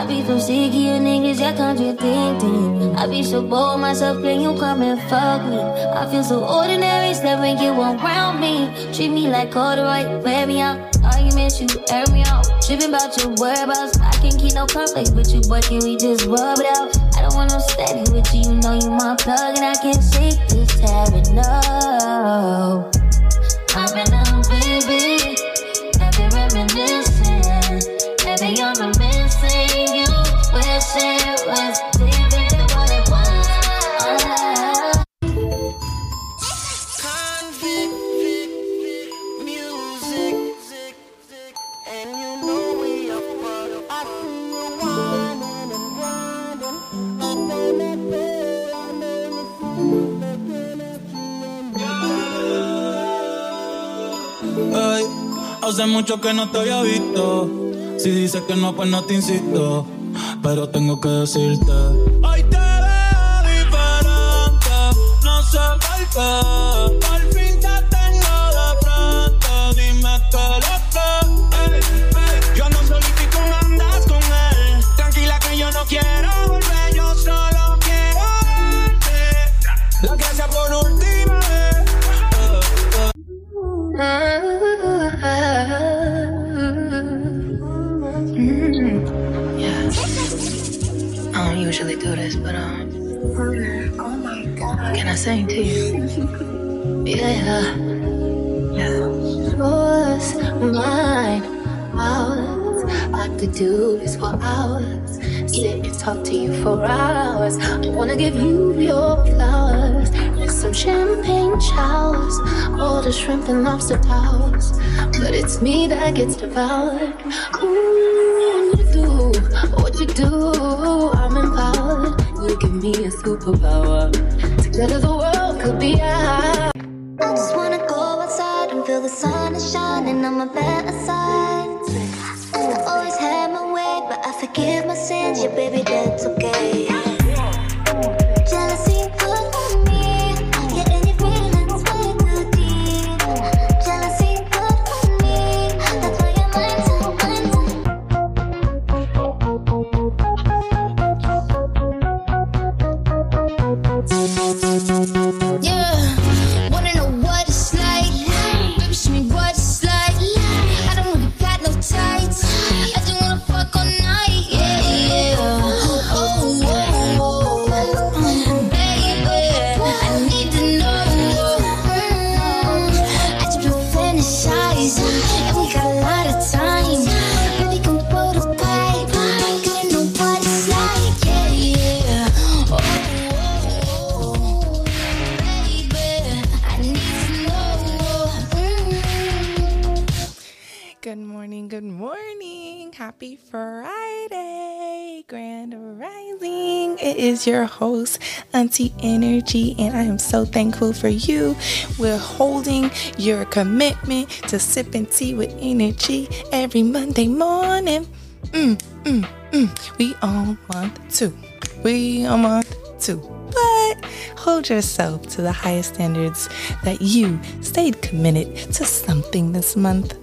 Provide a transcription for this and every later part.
I be so sick you niggas, you contradicting. I be so bold myself, can you come and fuck me? I feel so ordinary, stepping you around me. Treat me like corduroy, wear me out. Arguments, you air me out. Tripping about your whereabouts. I can't keep no conflict with you, but can we just rub it out? I don't want no steady with you, you know you my plug, and I can't shake this habit, no. Mucho que no te había visto. Si dices que no, pues no te insisto. Pero tengo que decirte. Hoy te veo diferente. No sé por qué. Oh my god. can I sing to you? Yeah. Yeah. Yours, mine, ours. I could do this for hours. Sit and talk to you for hours. I wanna give you your flowers. With some champagne showers. All the shrimp and lobster towers. But it's me that gets devoured. Ooh, you do what you do. Give me a superpower. Together the world could be ours. I just wanna go outside and feel the sun is shining on my better side. I always had my way, but I forgive my sins. Yeah, baby, that's okay. Happy Friday, Grand Rising. It is your host, Auntie Energy, and I am so thankful for you. We're holding your commitment to sipping tea with energy every Monday morning. Mm, mm, mm. We on month two. We on month two. But hold yourself to the highest standards that you stayed committed to something this month.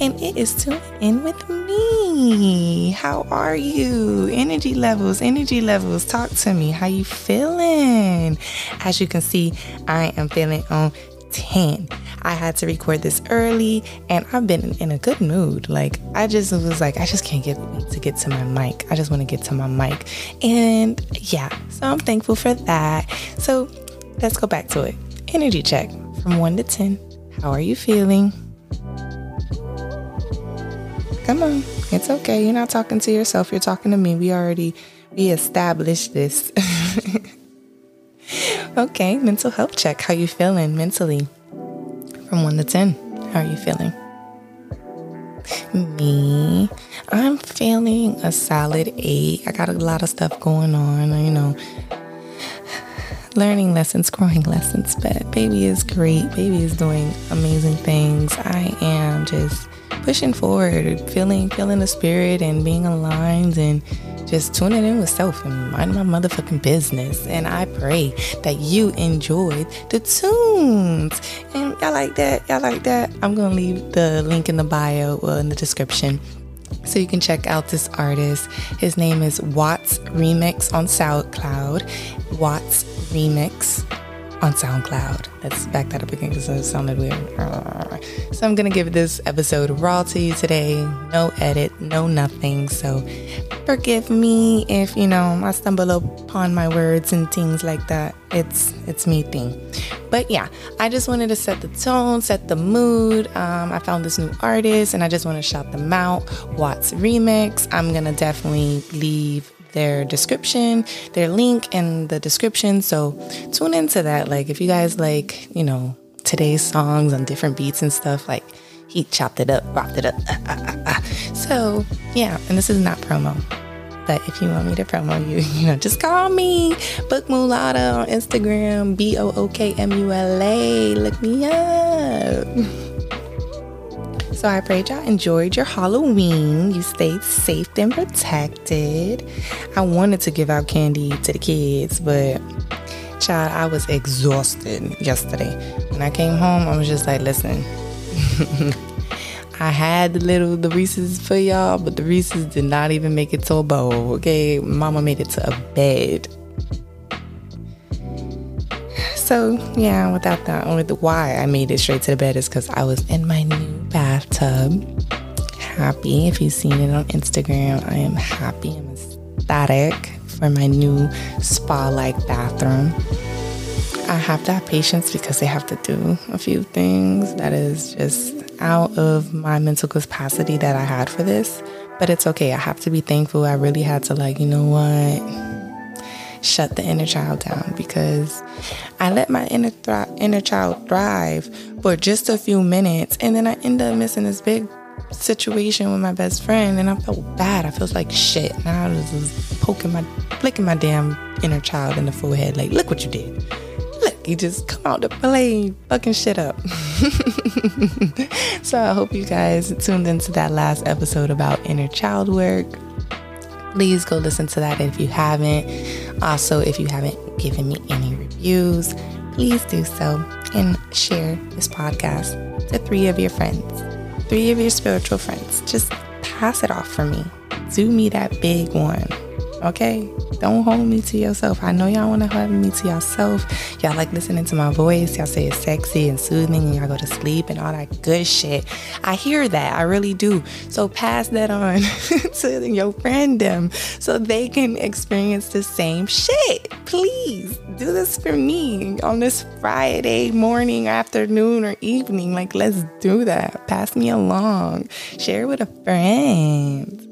And it is tuning in with me. How are you? Energy levels, energy levels. Talk to me. How you feeling? As you can see, I am feeling on 10. I had to record this early and I've been in a good mood. Like, I just was like, I just can't get to get to my mic. I just want to get to my mic. And yeah, so I'm thankful for that. So let's go back to it. Energy check from 1 to 10. How are you feeling? Come on. It's okay. You're not talking to yourself. You're talking to me. We already we established this. okay, mental health check. How you feeling mentally? From 1 to 10. How are you feeling? Me, I'm feeling a solid 8. I got a lot of stuff going on, you know. Learning lessons, growing lessons, but baby is great. Baby is doing amazing things. I am just pushing forward, feeling feeling the spirit and being aligned and just tuning in with self and minding my motherfucking business. And I pray that you enjoyed the tunes. And y'all like that? Y'all like that? I'm gonna leave the link in the bio or in the description So you can check out this artist. His name is Wattz Remix on SoundCloud. Wattz Remix on SoundCloud. Let's back that up again because it sounded weird. So I'm gonna give this episode raw to you today. No edit, no nothing. So forgive me if you know I stumble upon my words and things like that. It's it's me thing. But yeah, I just wanted to set the tone, set the mood. Um, I found this new artist and I just want to shout them out. Wattz Remix. I'm gonna definitely leave their description, their link in the description. So tune into that. Like if you guys like, you know, today's songs on different beats and stuff, like he chopped it up, rocked it up. So yeah, and this is not promo. But if you want me to promo you, you know, just call me. Book Mulata on Instagram, B O O K M U L A. Look me up. So I pray y'all enjoyed your Halloween. You stayed safe and protected. I wanted to give out candy to the kids, but child, I was exhausted yesterday. When I came home, I was just like, listen. I had the little the Reese's for y'all, but the Reese's did not even make it to a bowl. Okay, Mama made it to a bed. So yeah, without that, with why I made it straight to the bed is because I was in my new bathtub. Happy. If you've seen it on Instagram, I am happy. I'm ecstatic for my new spa-like bathroom. I have to have patience because they have to do a few things that is just out of my mental capacity that I had for this. But it's okay. I have to be thankful. I really had to like, you know what? shut the inner child down because I let my inner inner child thrive for just a few minutes, and then I end up missing this big situation with my best friend, and I felt bad. I felt like shit. Now I was just poking my, flicking my damn inner child in the forehead, like, look what you did. Look, you just come out to play, fucking shit up. so I hope you guys tuned into that last episode about inner child work please go listen to that if you haven't. Also, if you haven't given me any reviews, please do so and share this podcast to three of your friends, three of your spiritual friends. Just pass it off for me. Do me that big one. Okay? Don't hold me to yourself. I know y'all want to hold me to yourself. Y'all like listening to my voice. Y'all say it's sexy and soothing and y'all go to sleep and all that good shit. I hear that. I really do. So pass that on to your friend so they can experience the same shit. Please do this for me on this Friday morning, afternoon, or evening. Like, let's do that. Pass me along. Share with a friend.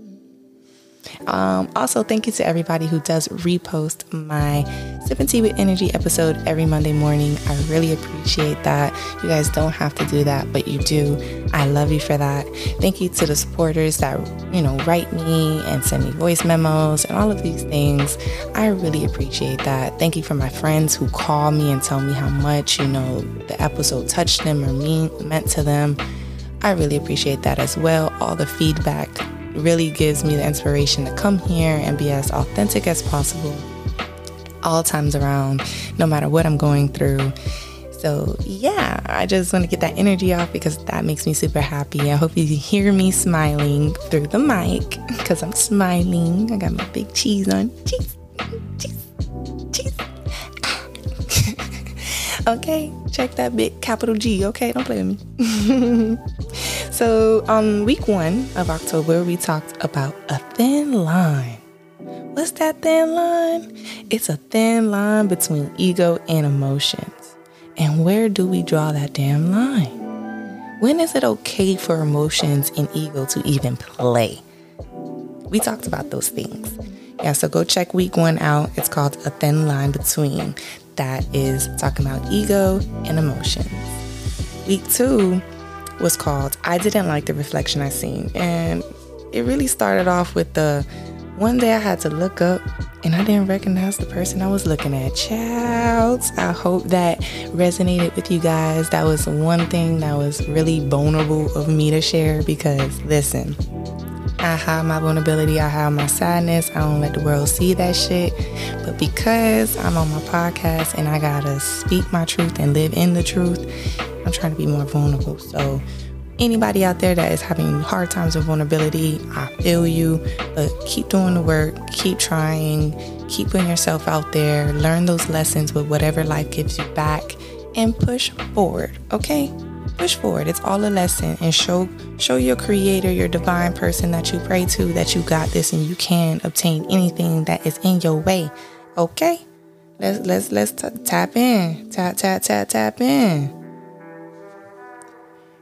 Um, also, thank you to everybody who does repost my Sip and Tea with Energy episode every Monday morning. I really appreciate that. You guys don't have to do that, but you do. I love you for that. Thank you to the supporters that, you know, write me and send me voice memos and all of these things. I really appreciate that. Thank you for my friends who call me and tell me how much, you know, the episode touched them or mean, meant to them. I really appreciate that as well. All the feedback really gives me the inspiration to come here and be as authentic as possible all times around, no matter what I'm going through. So, yeah, I just want to get that energy off because that makes me super happy. I hope you hear me smiling through the mic because I'm smiling. I got my big cheese on. Cheese, cheese, cheese. okay, check that big capital G. Okay, don't play with me. So, on week one of October, we talked about a thin line. What's that thin line? It's a thin line between ego and emotions. And where do we draw that damn line? When is it okay for emotions and ego to even play? We talked about those things. Yeah, so go check week one out. It's called A Thin Line Between. That is talking about ego and emotions. Week two was called I Didn't Like the Reflection I Seen. And it really started off with the one day I had to look up and I didn't recognize the person I was looking at. Child, I hope that resonated with you guys. That was one thing that was really vulnerable of me to share because listen, I hide my vulnerability, I hide my sadness. I don't let the world see that shit. But because I'm on my podcast and I gotta speak my truth and live in the truth, I'm trying to be more vulnerable. So anybody out there that is having hard times with vulnerability, I feel you, but keep doing the work, keep trying, keep putting yourself out there, learn those lessons with whatever life gives you back, and push forward, okay? Push forward. It's all a lesson and show show your creator, your divine person that you pray to that you got this and you can obtain anything that is in your way. Okay? Let's let's let's t- tap in. Tap tap tap tap in.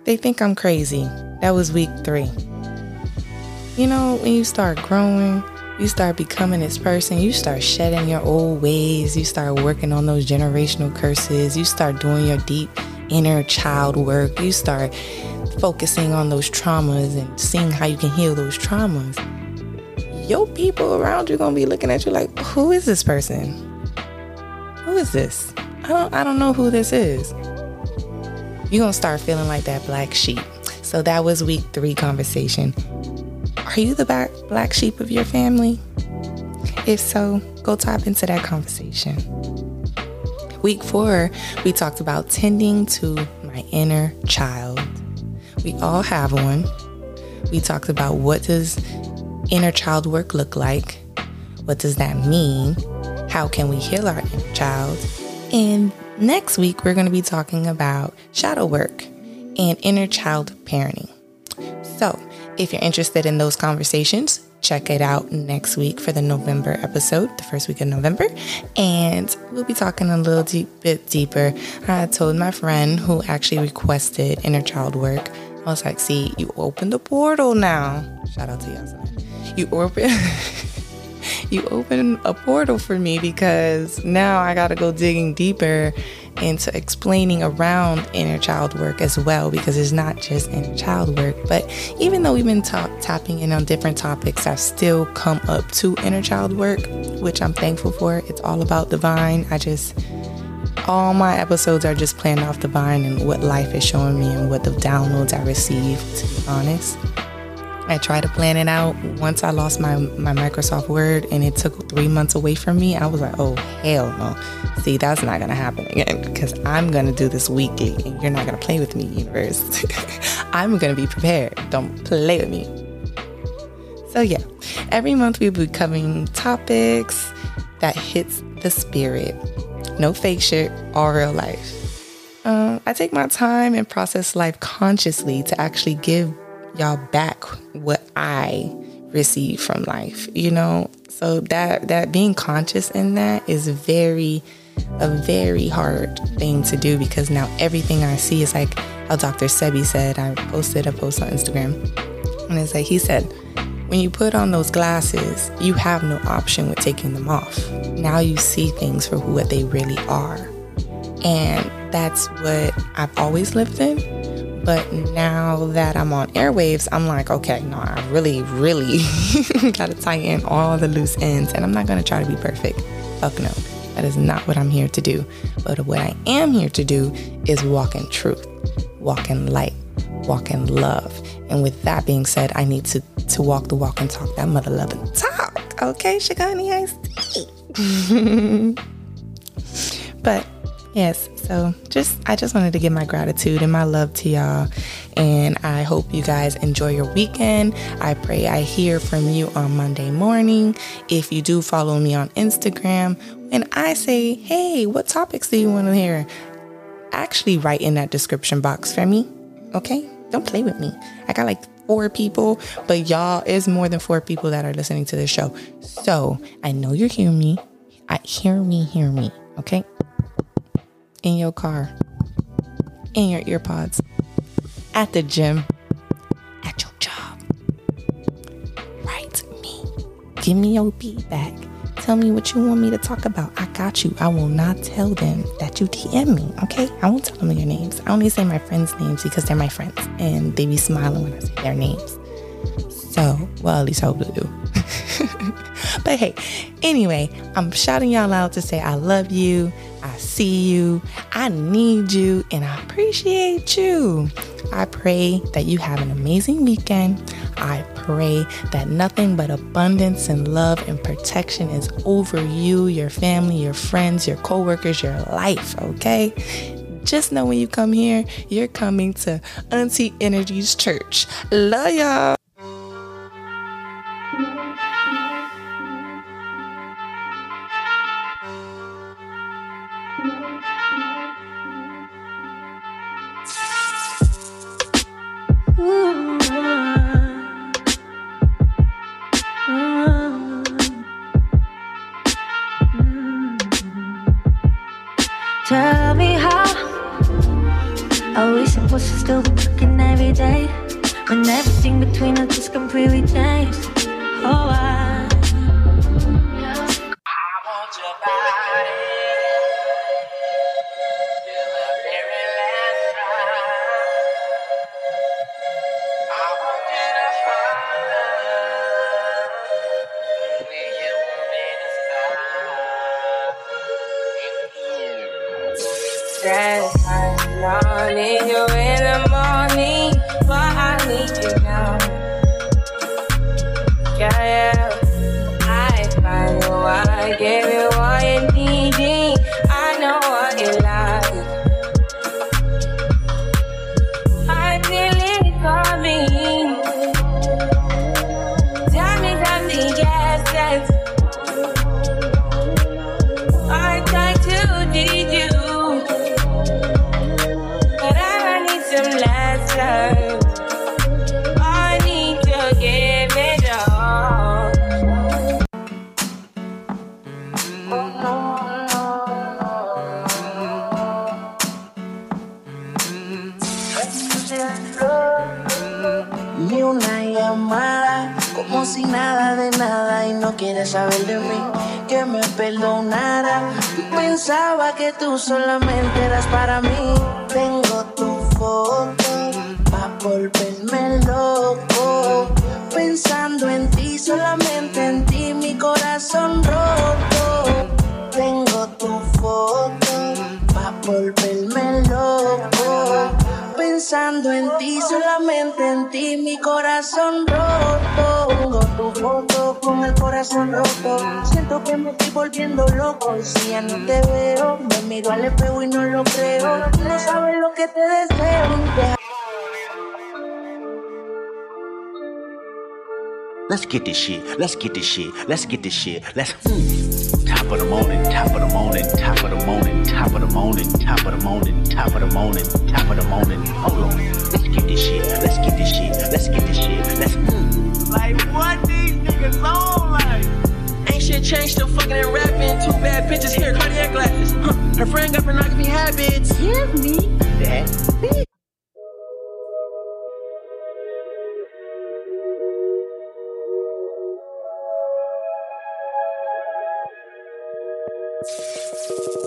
They think I'm crazy. That was week three. You know, when you start growing, you start becoming this person, you start shedding your old ways, you start working on those generational curses, you start doing your deep inner child work, you start focusing on those traumas and seeing how you can heal those traumas. Your people around you gonna be looking at you like, who is this person? Who is this? I don't I don't know who this is you're gonna start feeling like that black sheep. So that was week three conversation. Are you the black black sheep of your family? If so, go tap into that conversation. Week four, we talked about tending to my inner child. We all have one. We talked about what does inner child work look like? What does that mean? How can we heal our inner child? And Next week, we're going to be talking about shadow work and inner child parenting. So, if you're interested in those conversations, check it out next week for the November episode, the first week of November. And we'll be talking a little deep, bit deeper. I told my friend who actually requested inner child work, I was like, see, you opened the portal now. Shout out to Yasemin. You open. you open a portal for me because now I got to go digging deeper into explaining around inner child work as well because it's not just inner child work. But even though we've been ta- tapping in on different topics, I've still come up to inner child work, which I'm thankful for. It's all about divine. I just all my episodes are just planned off the vine and what life is showing me and what the downloads I receive, to be honest. I tried to plan it out. Once I lost my, my Microsoft Word and it took three months away from me, I was like, oh, hell no. See, that's not going to happen again because I'm going to do this weekly and you're not going to play with me, universe. I'm going to be prepared. Don't play with me. So, yeah, every month we'll be covering topics that hits the spirit. No fake shit, all real life. Um, I take my time and process life consciously to actually give y'all back what I receive from life, you know? So that that being conscious in that is very a very hard thing to do because now everything I see is like how Dr. Sebi said, I posted a post on Instagram and it's like he said, when you put on those glasses, you have no option with taking them off. Now you see things for what they really are. And that's what I've always lived in but now that I'm on airwaves, I'm like, okay, no, I really, really got to tighten all the loose ends. And I'm not going to try to be perfect. Fuck no. That is not what I'm here to do. But what I am here to do is walk in truth, walk in light, walk in love. And with that being said, I need to, to walk the walk and talk that mother loving talk. Okay, Shigani Ice But Yes, so just I just wanted to give my gratitude and my love to y'all and I hope you guys enjoy your weekend. I pray I hear from you on Monday morning. If you do follow me on Instagram and I say, "Hey, what topics do you want to hear?" Actually write in that description box for me. Okay? Don't play with me. I got like four people, but y'all is more than four people that are listening to this show. So, I know you hear me. I hear me, hear me. Okay? In your car, in your earpods, at the gym, at your job. Write me. Give me your feedback. Tell me what you want me to talk about. I got you. I will not tell them that you DM me, okay? I won't tell them your names. I only say my friends' names because they're my friends and they be smiling when I say their names. So, well, at least I hope they do. but hey, anyway, I'm shouting y'all out to say I love you. I see you, I need you, and I appreciate you. I pray that you have an amazing weekend. I pray that nothing but abundance and love and protection is over you, your family, your friends, your coworkers, your life, okay? just know when you come here, you're coming to Auntie Energy's church. Love y'all. Tell me how are we supposed to still be talking every day when everything between us is completely changed? Oh, I. Why I'm you in the morning, si nada de nada y no quieres saber de mí, que me perdonara. Pensaba que tú solamente eras para mí. Corazón roto. Tu foto con el corazón roto. Siento que me estoy volviendo loco. Si ya no te veo, me miro al espejo y no lo creo. No sabes lo que te deseo. Let's get this shit. Let's get this shit. Let's get this shit. Let's. Mm. Top of the morning, top of the morning, top of the morning, top of the morning, top of the morning, top of the morning, top of the morning. Hold on. Let's get this shit. Let's get this shit. Let's get this shit. Let's. Mm. Like what these niggas on like? Ain't shit changed, still fucking and rapping. Two bad bitches here, cardiac glasses. Huh. Her friend got pornography habits. Give me that. Thank